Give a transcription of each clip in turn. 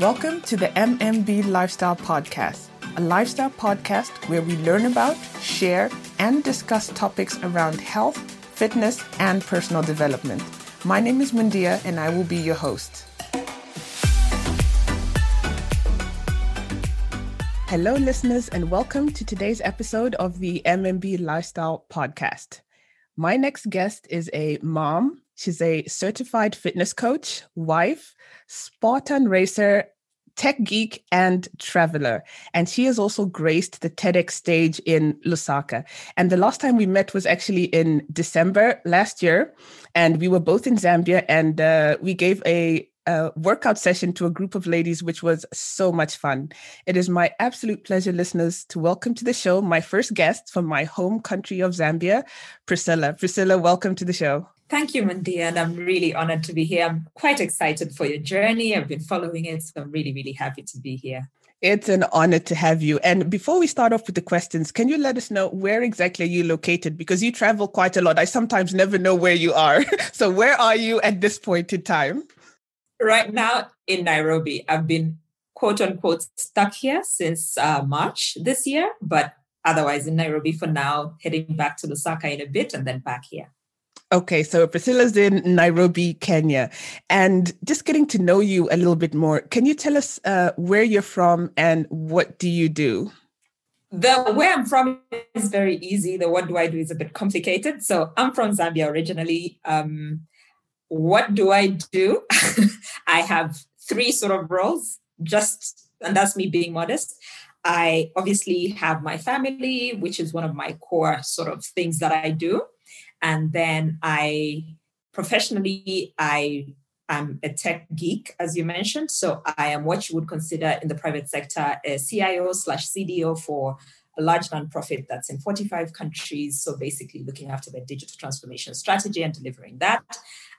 Welcome to the MMB Lifestyle Podcast, a lifestyle podcast where we learn about, share, and discuss topics around health, fitness, and personal development. My name is Mundia, and I will be your host. Hello, listeners, and welcome to today's episode of the MMB Lifestyle Podcast. My next guest is a mom. She's a certified fitness coach, wife, Spartan racer, tech geek, and traveler. And she has also graced the TEDx stage in Lusaka. And the last time we met was actually in December last year. And we were both in Zambia and uh, we gave a a workout session to a group of ladies, which was so much fun. It is my absolute pleasure, listeners, to welcome to the show my first guest from my home country of Zambia, Priscilla. Priscilla, welcome to the show. Thank you, Mandy, and I'm really honored to be here. I'm quite excited for your journey. I've been following it, so I'm really, really happy to be here. It's an honor to have you. And before we start off with the questions, can you let us know where exactly are you located? Because you travel quite a lot. I sometimes never know where you are. so, where are you at this point in time? right now in Nairobi. I've been quote unquote stuck here since uh, March this year, but otherwise in Nairobi for now, heading back to Lusaka in a bit and then back here. Okay, so Priscilla's in Nairobi, Kenya. And just getting to know you a little bit more, can you tell us uh, where you're from and what do you do? The where I'm from is very easy. The what do I do is a bit complicated. So I'm from Zambia originally. Um, what do I do? I have three sort of roles, just, and that's me being modest. I obviously have my family, which is one of my core sort of things that I do. And then I professionally, I am a tech geek, as you mentioned. So I am what you would consider in the private sector a CIO slash CDO for a large nonprofit that's in 45 countries. So basically looking after the digital transformation strategy and delivering that.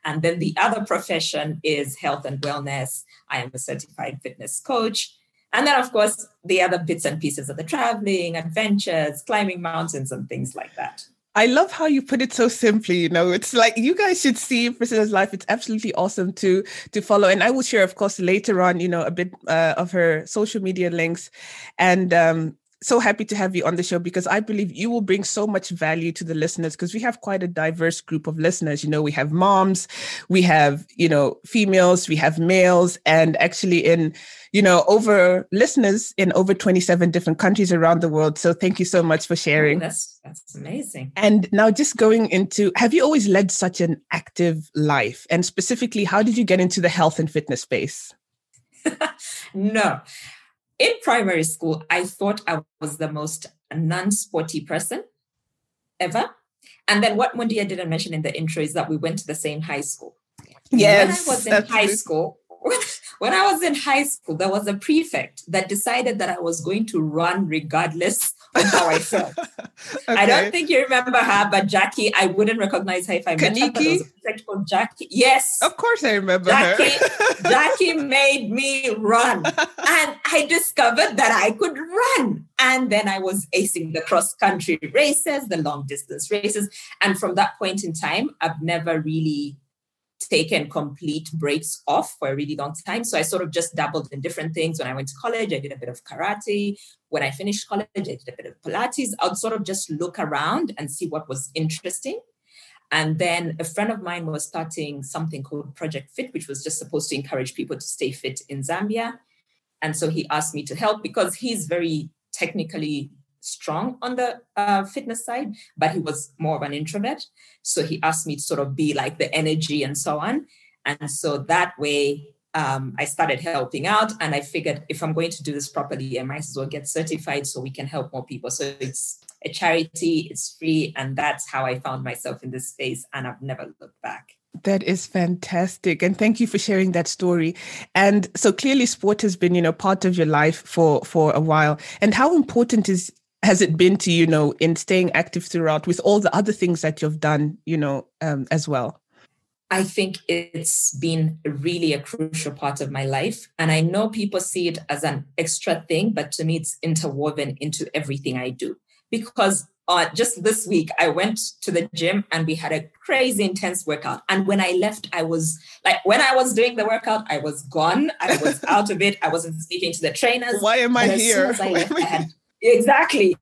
And then the other profession is health and wellness. I am a certified fitness coach. And then, of course, the other bits and pieces of the traveling, adventures, climbing mountains, and things like that. I love how you put it so simply. You know, it's like you guys should see Priscilla's life. It's absolutely awesome to to follow, and I will share, of course, later on. You know, a bit uh, of her social media links, and um, so happy to have you on the show because I believe you will bring so much value to the listeners because we have quite a diverse group of listeners. You know, we have moms, we have, you know, females, we have males, and actually in, you know, over listeners in over 27 different countries around the world. So thank you so much for oh, sharing. Oh, that's that's amazing. And now just going into have you always led such an active life? And specifically, how did you get into the health and fitness space? no in primary school, I thought I was the most non sporty person ever. And then what Mundia didn't mention in the intro is that we went to the same high school. Yes. When I was in high school, when I was in high school, there was a prefect that decided that I was going to run regardless of how I felt. okay. I don't think you remember her, but Jackie, I wouldn't recognize her if I met her. But there was a prefect called Jackie. Yes. Of course I remember Jackie, her. Jackie made me run. And I discovered that I could run. And then I was acing the cross country races, the long distance races. And from that point in time, I've never really taken complete breaks off for a really long time. So I sort of just dabbled in different things. When I went to college, I did a bit of karate. When I finished college, I did a bit of Pilates. I'd sort of just look around and see what was interesting. And then a friend of mine was starting something called Project Fit, which was just supposed to encourage people to stay fit in Zambia. And so he asked me to help because he's very technically strong on the uh, fitness side, but he was more of an introvert. So he asked me to sort of be like the energy and so on. And so that way, um, I started helping out. And I figured if I'm going to do this properly, I might as well get certified so we can help more people. So it's a charity, it's free. And that's how I found myself in this space. And I've never looked back. That is fantastic. And thank you for sharing that story. And so clearly sport has been, you know, part of your life for for a while. And how important is has it been to you know in staying active throughout with all the other things that you've done you know um, as well i think it's been really a crucial part of my life and i know people see it as an extra thing but to me it's interwoven into everything i do because uh, just this week, I went to the gym and we had a crazy intense workout. And when I left, I was like, when I was doing the workout, I was gone. I was out of it. I wasn't speaking to the trainers. Why am I here? I left, I had, exactly.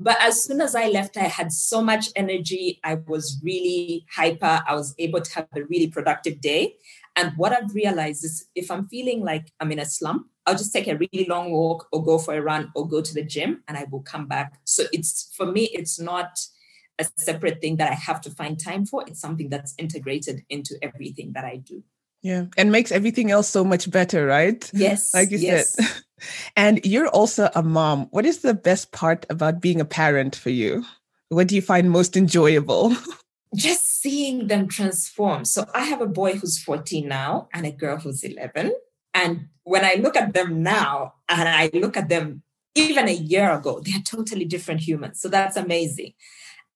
but as soon as I left, I had so much energy. I was really hyper. I was able to have a really productive day. And what I've realized is if I'm feeling like I'm in a slump, I'll just take a really long walk or go for a run or go to the gym and I will come back. So it's for me, it's not a separate thing that I have to find time for. It's something that's integrated into everything that I do. Yeah. And makes everything else so much better, right? Yes. Like you yes. said. and you're also a mom. What is the best part about being a parent for you? What do you find most enjoyable? Just seeing them transform. So I have a boy who's 14 now and a girl who's 11. And when I look at them now and I look at them even a year ago, they're totally different humans. So that's amazing.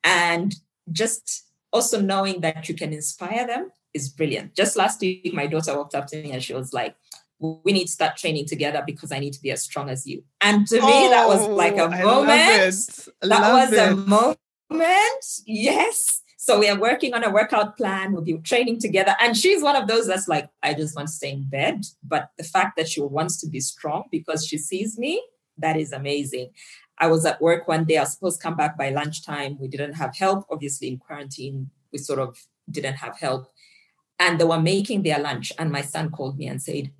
And just also knowing that you can inspire them is brilliant. Just last week, my daughter walked up to me and she was like, we need to start training together because I need to be as strong as you. And to oh, me, that was like a oh, moment. That was it. a moment. Yes. So we are working on a workout plan. We'll be training together. And she's one of those that's like, I just want to stay in bed. But the fact that she wants to be strong because she sees me, that is amazing. I was at work one day. I was supposed to come back by lunchtime. We didn't have help. Obviously, in quarantine, we sort of didn't have help. And they were making their lunch. And my son called me and said,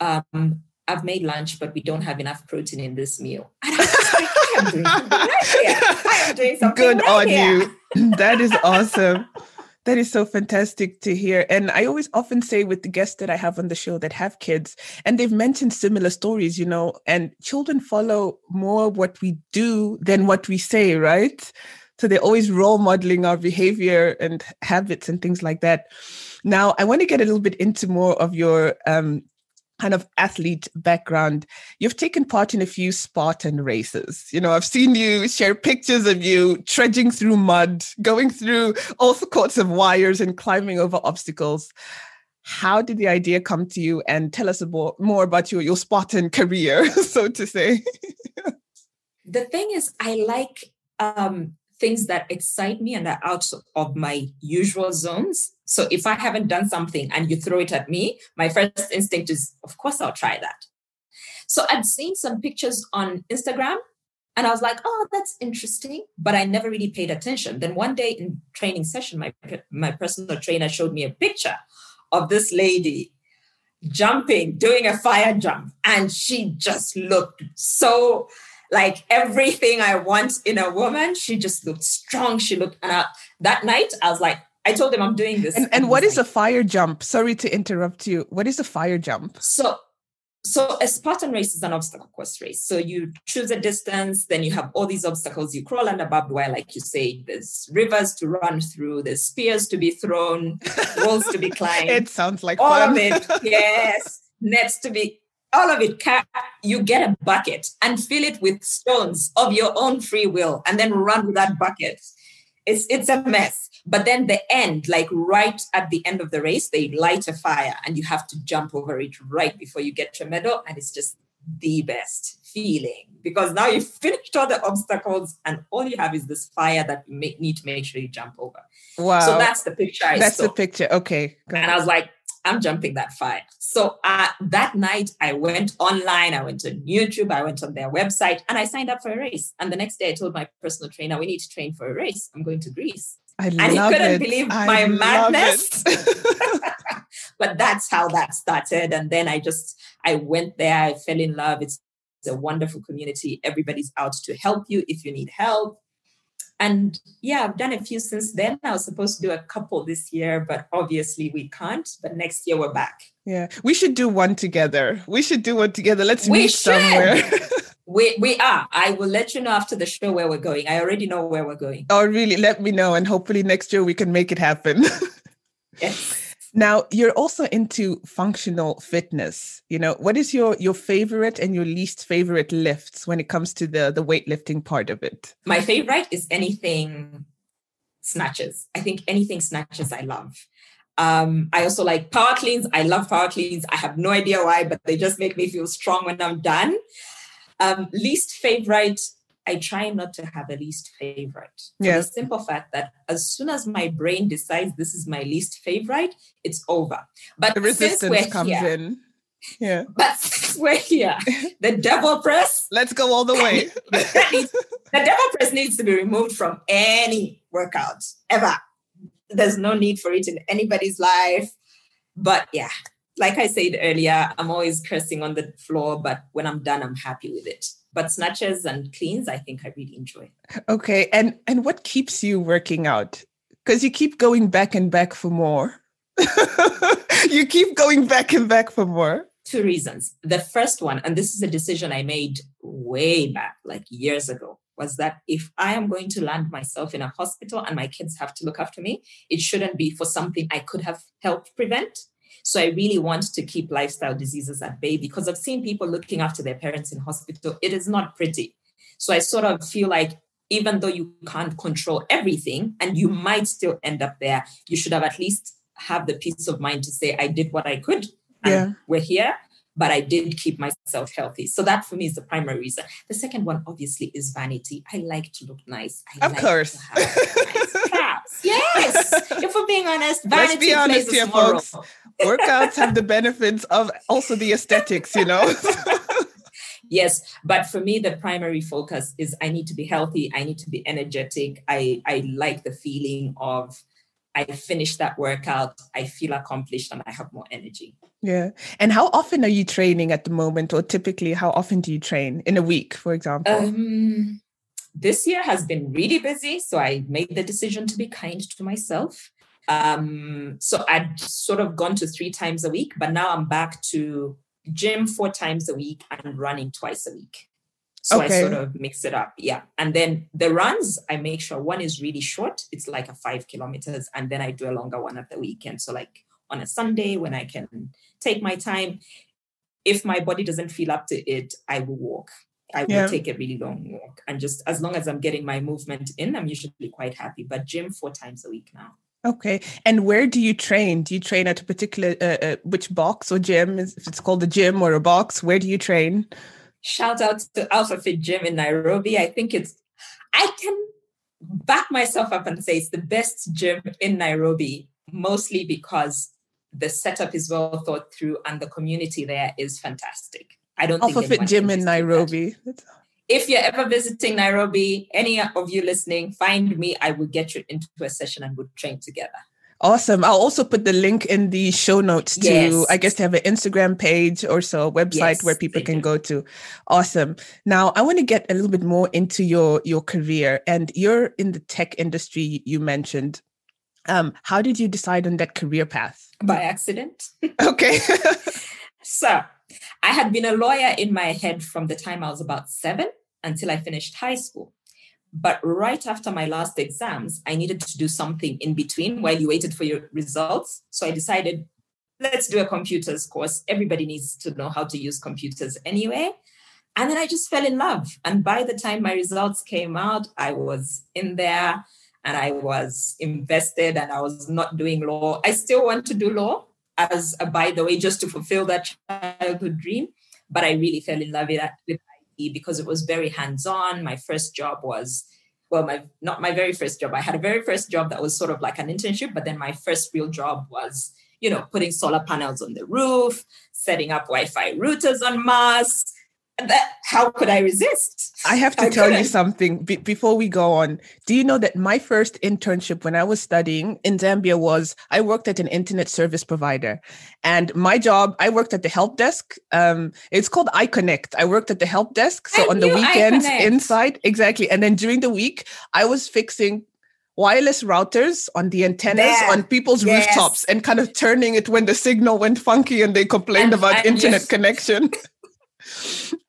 um, I've made lunch, but we don't have enough protein in this meal. And I was like, I am doing something right here. I am doing something Good right on here. you. that is awesome. That is so fantastic to hear. And I always often say with the guests that I have on the show that have kids, and they've mentioned similar stories, you know, and children follow more what we do than what we say, right? So they're always role modeling our behavior and habits and things like that. Now, I want to get a little bit into more of your um, kind of athlete background, you've taken part in a few Spartan races. You know, I've seen you share pictures of you trudging through mud, going through all sorts of wires and climbing over obstacles. How did the idea come to you? And tell us about, more about your, your Spartan career, so to say. the thing is, I like um, things that excite me and are out of my usual zones. So if I haven't done something and you throw it at me, my first instinct is, of course, I'll try that. So I'd seen some pictures on Instagram and I was like, oh, that's interesting. But I never really paid attention. Then one day in training session, my, my personal trainer showed me a picture of this lady jumping, doing a fire jump. And she just looked so like everything I want in a woman. She just looked strong. She looked, and I, that night I was like, I told him I'm doing this. And, and what is like, a fire jump? Sorry to interrupt you. What is a fire jump? So, so a Spartan race is an obstacle course race. So you choose a distance, then you have all these obstacles. You crawl under barbed wire, like you say. There's rivers to run through. There's spears to be thrown, walls to be climbed. It sounds like all fun. of it. Yes, nets to be. All of it. You get a bucket and fill it with stones of your own free will, and then run with that bucket. It's it's a mess but then the end, like right at the end of the race, they light a fire and you have to jump over it right before you get your medal. And it's just the best feeling because now you've finished all the obstacles and all you have is this fire that you may, need to make sure you jump over. Wow. So that's the picture I That's saw. the picture. Okay. And I was like, I'm jumping that fire. So uh, that night, I went online, I went on YouTube, I went on their website, and I signed up for a race. And the next day, I told my personal trainer, we need to train for a race. I'm going to Greece. I and he couldn't it. believe I my madness. but that's how that started. And then I just I went there, I fell in love. It's, it's a wonderful community. Everybody's out to help you if you need help. And yeah, I've done a few since then. I was supposed to do a couple this year, but obviously we can't. But next year we're back. Yeah, we should do one together. We should do one together. Let's We meet should. somewhere. We we are. I will let you know after the show where we're going. I already know where we're going. oh, really? Let me know, and hopefully next year we can make it happen. Yes. Now, you're also into functional fitness. You know, what is your your favorite and your least favorite lifts when it comes to the the weightlifting part of it? My favorite is anything snatches. I think anything snatches I love. Um, I also like power cleans. I love power cleans. I have no idea why, but they just make me feel strong when I'm done. Um, least favorite, I try not to have a least favorite. Yeah. the simple fact that as soon as my brain decides this is my least favorite, it's over. But The resistance comes here, in. Yeah. But since we're here, the devil press, Let's go all the way. the devil press needs to be removed from any workout ever. There's no need for it in anybody's life. But yeah, like I said earlier, I'm always cursing on the floor, but when I'm done, I'm happy with it. But snatches and cleans, I think I really enjoy. Okay. And and what keeps you working out? Because you keep going back and back for more. you keep going back and back for more. Two reasons. The first one, and this is a decision I made way back, like years ago, was that if I am going to land myself in a hospital and my kids have to look after me, it shouldn't be for something I could have helped prevent. So I really want to keep lifestyle diseases at bay because I've seen people looking after their parents in hospital. It is not pretty. So I sort of feel like even though you can't control everything and you might still end up there, you should have at least have the peace of mind to say, I did what I could. And Yeah. we're here, but I did keep myself healthy. So that for me is the primary reason. The second one, obviously, is vanity. I like to look nice. I Of like course. To have nice calves. Yes. If we're being honest, vanity Let's be honest plays a here, folks. role. Workouts have the benefits of also the aesthetics, you know? Yes, but for me, the primary focus is I need to be healthy. I need to be energetic. I I like the feeling of I finish that workout. I feel accomplished, and I have more energy. yeah. And how often are you training at the moment? Or typically, how often do you train in a week, for example? Um, this year has been really busy, so I made the decision to be kind to myself. Um, so I'd sort of gone to three times a week, but now I'm back to gym four times a week and running twice a week. So Okay. I sort of mix it up. Yeah. And then the runs, I make sure one is really short. It's like a five kilometers. And then I do a longer one at the weekend. So like on a Sunday when I can take my time. If my body doesn't feel up to it, I will walk. I will Yeah. take a really long walk. And just as long as I'm getting my movement in, I'm usually quite happy. But gym four times a week now. Okay. And where do you train? Do you train at a particular, uh, uh, which box or gym? If it's called a gym or a box, where do you train? Shout out to Alpha Fit Gym in Nairobi. I think it's, I can back myself up and say it's the best gym in Nairobi, mostly because the setup is well thought through and the community there is fantastic. I don't Alpha think Fit Gym in that. Nairobi. If you're ever visiting Nairobi, any of you listening, find me. I will get you into a session and we'll train together. Awesome. I'll also put the link in the show notes to, Yes. I guess, they have an Instagram page or so, a website Yes, where people can do. go to. Awesome. Now, I want to get a little bit more into your your career, and you're in the tech industry. You mentioned. Um, how did you decide on that career path? By accident. Okay. So I had been a lawyer in my head from the time I was about seven until I finished high school. But right after my last exams, I needed to do something in between while you waited for your results. So I decided, let's do a computers course. Everybody needs to know how to use computers anyway. And then I just fell in love. And by the time my results came out, I was in there and I was invested and I was not doing law. I still want to do law as a by the way, just to fulfill that childhood dream. But I really fell in love with, IT because it was very hands-on. My first job was, well, my not my very first job. I had a very first job that was sort of like an internship, but then my first real job was, you know, putting solar panels on the roof, setting up Wi-Fi routers on Mars. That how could I resist? I have to tell you something be- before we go on. Do you know that my first internship when I was studying in Zambia was I worked at an internet service provider, and my job I worked at the help desk. Um, it's called iConnect. I worked at the help desk, so I on the weekends iConnect. inside exactly, and then during the week I was fixing wireless routers on the antennas There. on people's Yes. rooftops and kind of turning it when the signal went funky and they complained And- about and internet yes. connection.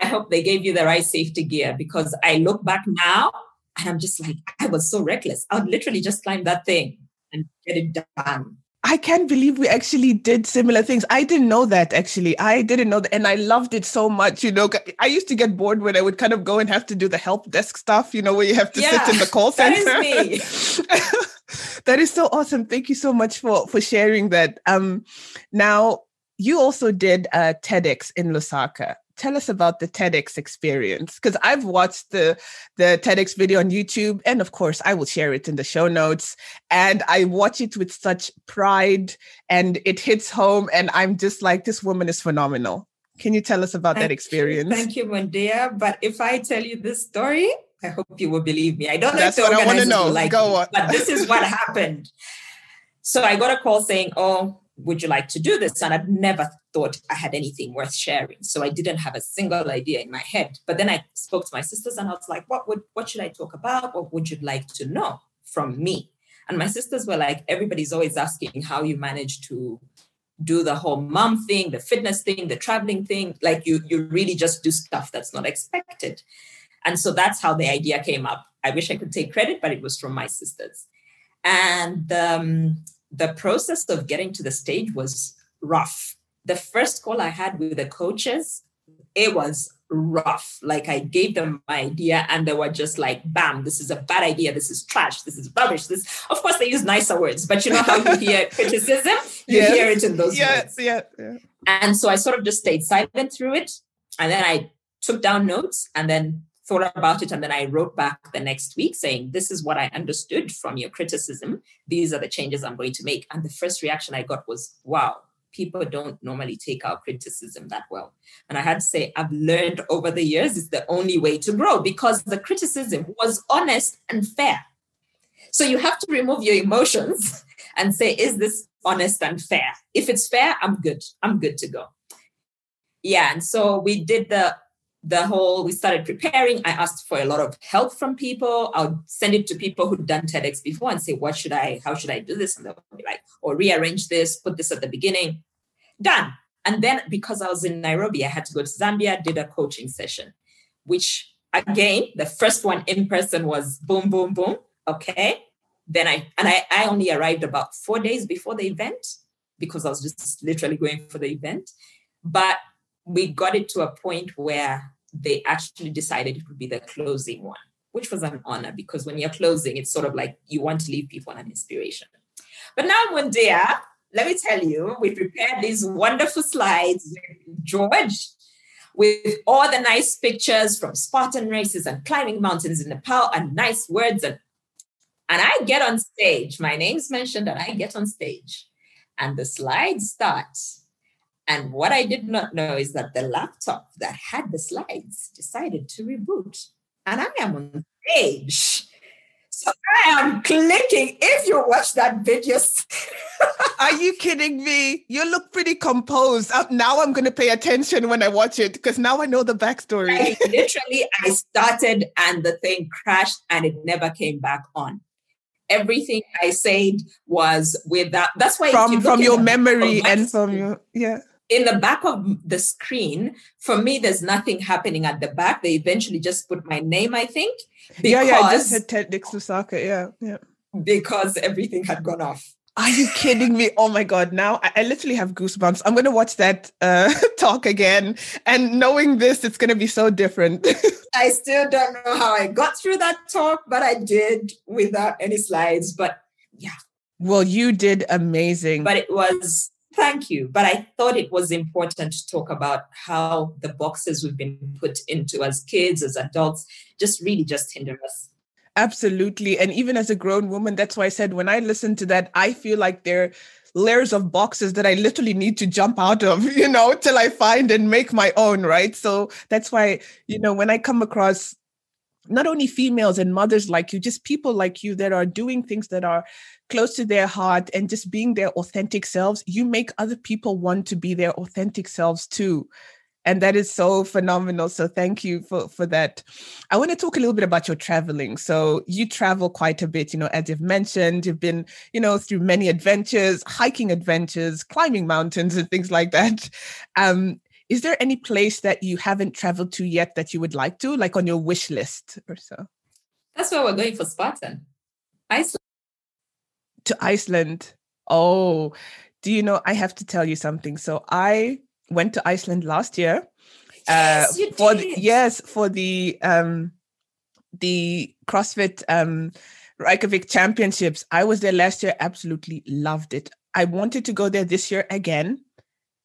I hope they gave you the right safety gear because I look back now and I'm just like, I was so reckless. I would literally just climb that thing and get it done. I can't believe we actually did similar things. I didn't know that actually. I didn't know that. And I loved it so much. You know, I used to get bored when I would kind of go and have to do the help desk stuff, you know, where you have to Yeah, sit in the call center. is me. that is so awesome. Thank you so much for for sharing that. Um now you also did uh, TEDx in Lusaka. Tell us about the TEDx experience because I've watched the the TEDx video on YouTube and of course I will share it in the show notes and I watch it with such pride and it hits home and I'm just like this woman is phenomenal. Can you tell us about thank that experience? You, thank you, Mundia. But if I tell you this story, I hope you will believe me. I don't know That's if the what I want to know. Like Go on. but this is what happened. So I got a call saying, "Oh, would you like to do this?" And I'd never thought I had anything worth sharing, so I didn't have a single idea in my head. But then I spoke to my sisters, and I was like, "What would what should I talk about? What would you like to know from me?" And my sisters were like, "Everybody's always asking how you manage to." do the whole mom thing the fitness thing the traveling thing like you you really just do stuff that's not expected and so that's how the idea came up i wish i could take credit but it was from my sisters and um, the process of getting to the stage was rough. The first call I had with the coaches, it was rough. Like I gave them my idea and they were just like, bam, this is a bad idea. This is trash. This is rubbish. This, of course, they use nicer words, but you know how you hear criticism? You Yes. hear it in those Yes, words. yeah, yeah. And so I sort of just stayed silent through it. And then I took down notes and then thought about it. And then I wrote back the next week saying, This is what I understood from your criticism. These are the changes I'm going to make. And the first reaction I got was, Wow, people don't normally take our criticism that well. And I had to say, I've learned over the years it's the only way to grow because the criticism was honest and fair. So you have to remove your emotions and say, Is this honest and fair? If it's fair, I'm good. I'm good to go. Yeah. And so we did the the whole we started preparing. I asked for a lot of help from people. I would send it to people who'd done tedx before and say what should i how should i do this? And they'll be like or rearrange this put this at the beginning. Done. And then because i was in nairobi i had to go to zambia did a coaching session which again the first one in person was boom boom boom okay? Then i and i, I only arrived about four days before the event because i was just literally going for the event. But we got it to a point where they actually decided it would be the closing one, which was an honor because when you're closing, it's sort of like you want to leave people an inspiration. But now, Mundia, let me tell you, we prepared these wonderful slides with George with all the nice pictures from Spartan races and climbing mountains in Nepal and nice words. And, and I get on stage. My name's mentioned, and I get on stage. And the slides start. And what I did not know is that the laptop that had the slides decided to reboot. And I am on stage. So I am clicking. If you watch that video, Are you kidding me? You look pretty composed. Uh, now I'm going to pay attention when I watch it because now I know the backstory. I literally I started and the thing crashed and it never came back on. Everything I said was without. That's why from from your the back of memory and from your yeah. In the back of the screen, for me, there's nothing happening at the back. They eventually just put my name, I think, because, yeah, yeah. I just had TEDx Lusaka. Yeah, yeah. because everything had gone off. Are you kidding me? Oh my god! Now I, I literally have goosebumps. I'm going to watch that uh, talk again, and knowing this, it's going to be so different. I still don't know how I got through that talk, but I did without any slides. But yeah. well, you did amazing. but it was thank you but i thought it was important to talk about how the boxes we've been put into as kids as adults just really just hinder us Absolutely. And even as a grown woman, that's why I said when I listen to that, I feel like there are layers of boxes that I literally need to jump out of, you know, till I find and make my own, right? So that's why, you know, when I come across not only females and mothers like you, just people like you that are doing things that are close to their heart and just being their authentic selves, you make other people want to be their authentic selves too. And that is so phenomenal. So thank you for for that. I want to talk a little bit about your traveling. So you travel quite a bit you know as you've mentioned you've been you know through many adventures hiking adventures climbing mountains and things like that. Um is there any place that you haven't traveled to yet that you would like to like on your wish list or so that's why we're going for spartan iceland to iceland oh do you know i have to tell you something so i went to iceland last year yes, you for did. the, yes for the um the CrossFit um Reykjavik championships. I was there last year, absolutely loved it. I wanted to go there this year again.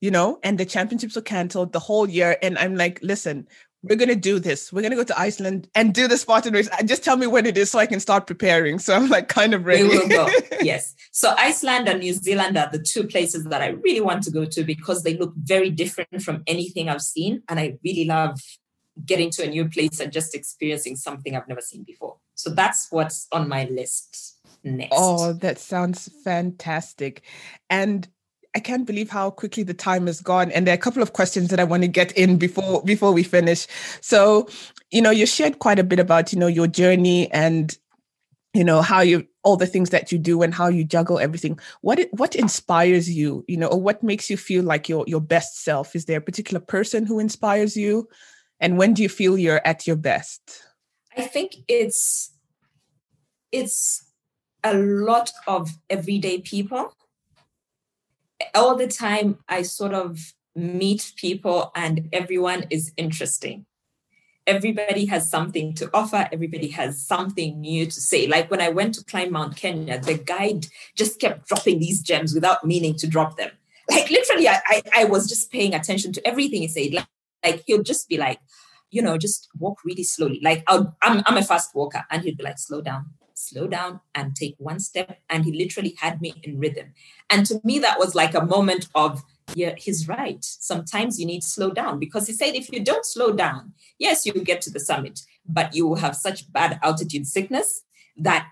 You know, and the championships were canceled the whole year. And I'm like, listen, we're going to do this. We're going to go to Iceland and do the Spartan race. Just tell me when it is so I can start preparing. So I'm like kind of ready. We will go. yes. So Iceland and New Zealand are the two places that I really want to go to because they look very different from anything I've seen. And I really love getting to a new place and just experiencing something I've never seen before. So that's what's on my list next. Oh, that sounds fantastic. And I can't believe how quickly the time has gone. And there are a couple of questions that I want to get in before before we finish. So, you know, you shared quite a bit about, you know, your journey and you know how you all the things that you do and how you juggle everything. What what inspires you you know or what makes you feel like your your best self? Is there a particular person who inspires you? And when do you feel you're at your best? I think it's it's a lot of everyday people all the time I sort of meet people and everyone is interesting. Everybody has something to offer. Everybody has something new to say. Like when I went to climb Mount Kenya, the guide just kept dropping these gems without meaning to drop them. Like literally, I, I, I was just paying attention to everything he said. Like, like he'll just be like, you know, just walk really slowly. Like i I'm, I'm a fast walker, and he'd be like, slow down, slow down and take one step. And he literally had me in rhythm. And to me, that was like a moment of, yeah, he's right. Sometimes you need to slow down because he said if you don't slow down, yes, you will get to the summit, but you will have such bad altitude sickness that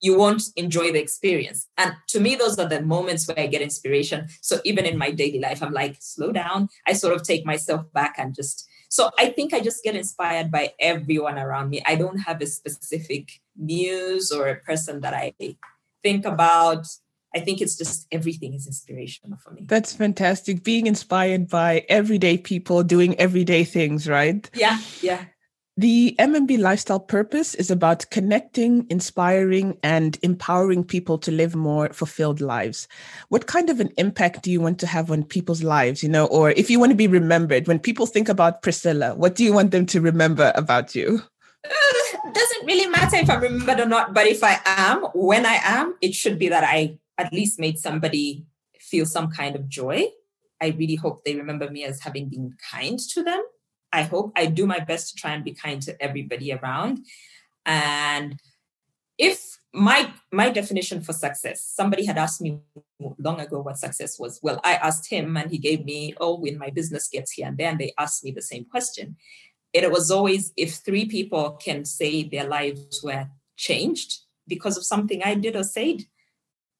you won't enjoy the experience. And to me, those are the moments where I get inspiration. So even in my daily life, I'm like, slow down. I sort of take myself back and just so I think I just get inspired by everyone around me. I don't have a specific muse or a person that I think about. I think it's just everything is inspirational for me. That's fantastic. Being inspired by everyday people doing everyday things, right? Yeah, yeah. The MMB lifestyle purpose is about connecting, inspiring, and empowering people to live more fulfilled lives. What kind of an impact do you want to have on people's lives? You know, or if you want to be remembered, when people think about Priscilla, what do you want them to remember about you? Doesn't really matter if I'm remembered or not, but if I am, when I am, it should be that I at least made somebody feel some kind of joy. I really hope they remember me as having been kind to them I hope I do my best to try and be kind to everybody around. And if my my definition for success, somebody had asked me long ago what success was. Well, I asked him and he gave me, oh, when my business gets here and there, and they asked me the same question. It was always if three people can say their lives were changed because of something I did or said,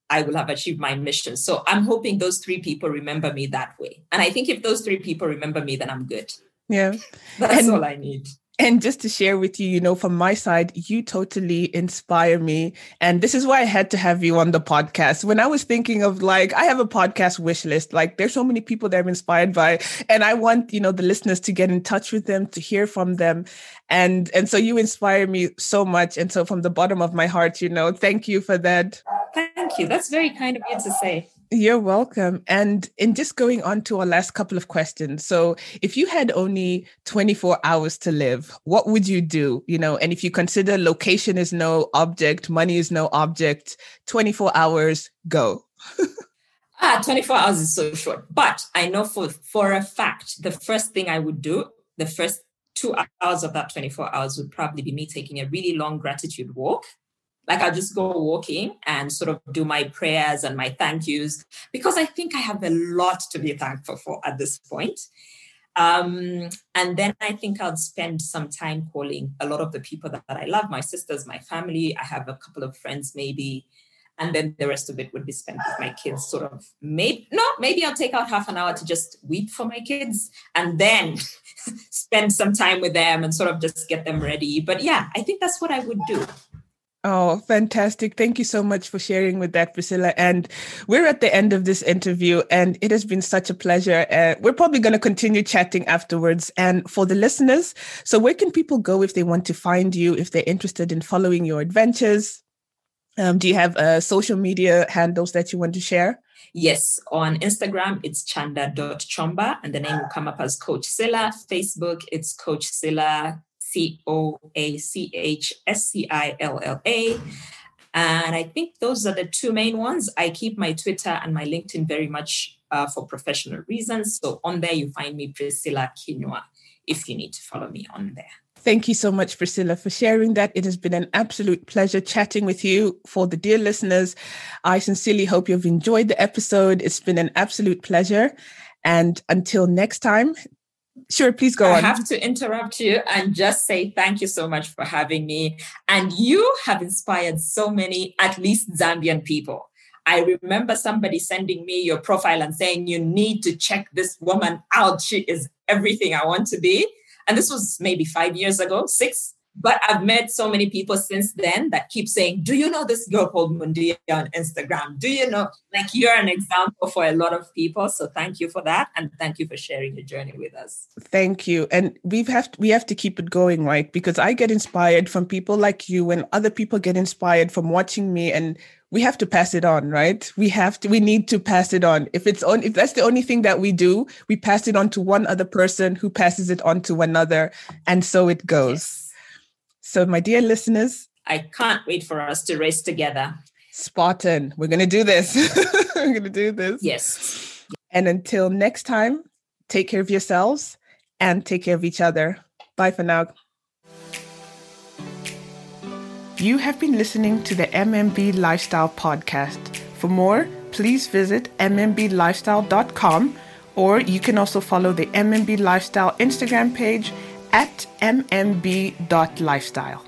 I will have achieved my mission. So I'm hoping those three people remember me that way. And I think if those three people remember me, then I'm good. Yeah. That's and, all I need. And just to share with you, you know, from my side, you totally inspire me. And this is why I had to have you on the podcast. When I was thinking of like, I have a podcast wish list, like there's so many people that I'm inspired by. And I want, you know, the listeners to get in touch with them, to hear from them. And and so you inspire me so much. And so from the bottom of my heart, you know, thank you for that. Thank you. That's very kind of you to say. You're welcome. And in just going on to our last couple of questions. So, if you had only 24 hours to live, what would you do? You know, and if you consider location is no object, money is no object, 24 hours, go. ah, 24 hours is so short. But I know for, for a fact, the first thing I would do, the first two hours of that 24 hours would probably be me taking a really long gratitude walk like I'll just go walking and sort of do my prayers and my thank yous because I think I have a lot to be thankful for at this point. Um, and then I think I'll spend some time calling a lot of the people that, that I love, my sisters, my family. I have a couple of friends, maybe. And then the rest of it would be spent with my kids, sort of maybe no, maybe I'll take out half an hour to just weep for my kids and then spend some time with them and sort of just get them ready. But yeah, I think that's what I would do. Oh, fantastic. Thank you so much for sharing with that, Priscilla. And we're at the end of this interview, and it has been such a pleasure. Uh, we're probably going to continue chatting afterwards. And for the listeners, so where can people go if they want to find you, if they're interested in following your adventures? Um, do you have uh, social media handles that you want to share? Yes, on Instagram, it's chanda.chomba, and the name will come up as Coach Silla. Facebook, it's Coach Silla C O A C H S C I L L A. And I think those are the two main ones. I keep my Twitter and my LinkedIn very much uh, for professional reasons. So on there, you find me Priscilla Kinyua if you need to follow me on there. Thank you so much, Priscilla, for sharing that. It has been an absolute pleasure chatting with you. For the dear listeners, I sincerely hope you've enjoyed the episode. It's been an absolute pleasure. And until next time, sure, please go I on. I have to interrupt you and just say thank you so much for having me. And you have inspired so many, at least Zambian people. I remember somebody sending me your profile and saying, You need to check this woman out. She is everything I want to be. And this was maybe five years ago, six. But I've met so many people since then that keep saying, Do you know this girl called Mundia on Instagram? Do you know? Like you're an example for a lot of people. So thank you for that. And thank you for sharing your journey with us. Thank you. And we've have to, we have to keep it going, right? Because I get inspired from people like you and other people get inspired from watching me and we have to pass it on, right? We have to, we need to pass it on. If it's on, if that's the only thing that we do, we pass it on to one other person who passes it on to another. And so it goes. Yes. So, my dear listeners, I can't wait for us to race together. Spartan, we're going to do this. we're going to do this. Yes. And until next time, take care of yourselves and take care of each other. Bye for now. You have been listening to the MMB Lifestyle Podcast. For more, please visit mmblifestyle.com or you can also follow the MMB Lifestyle Instagram page at mmb.lifestyle.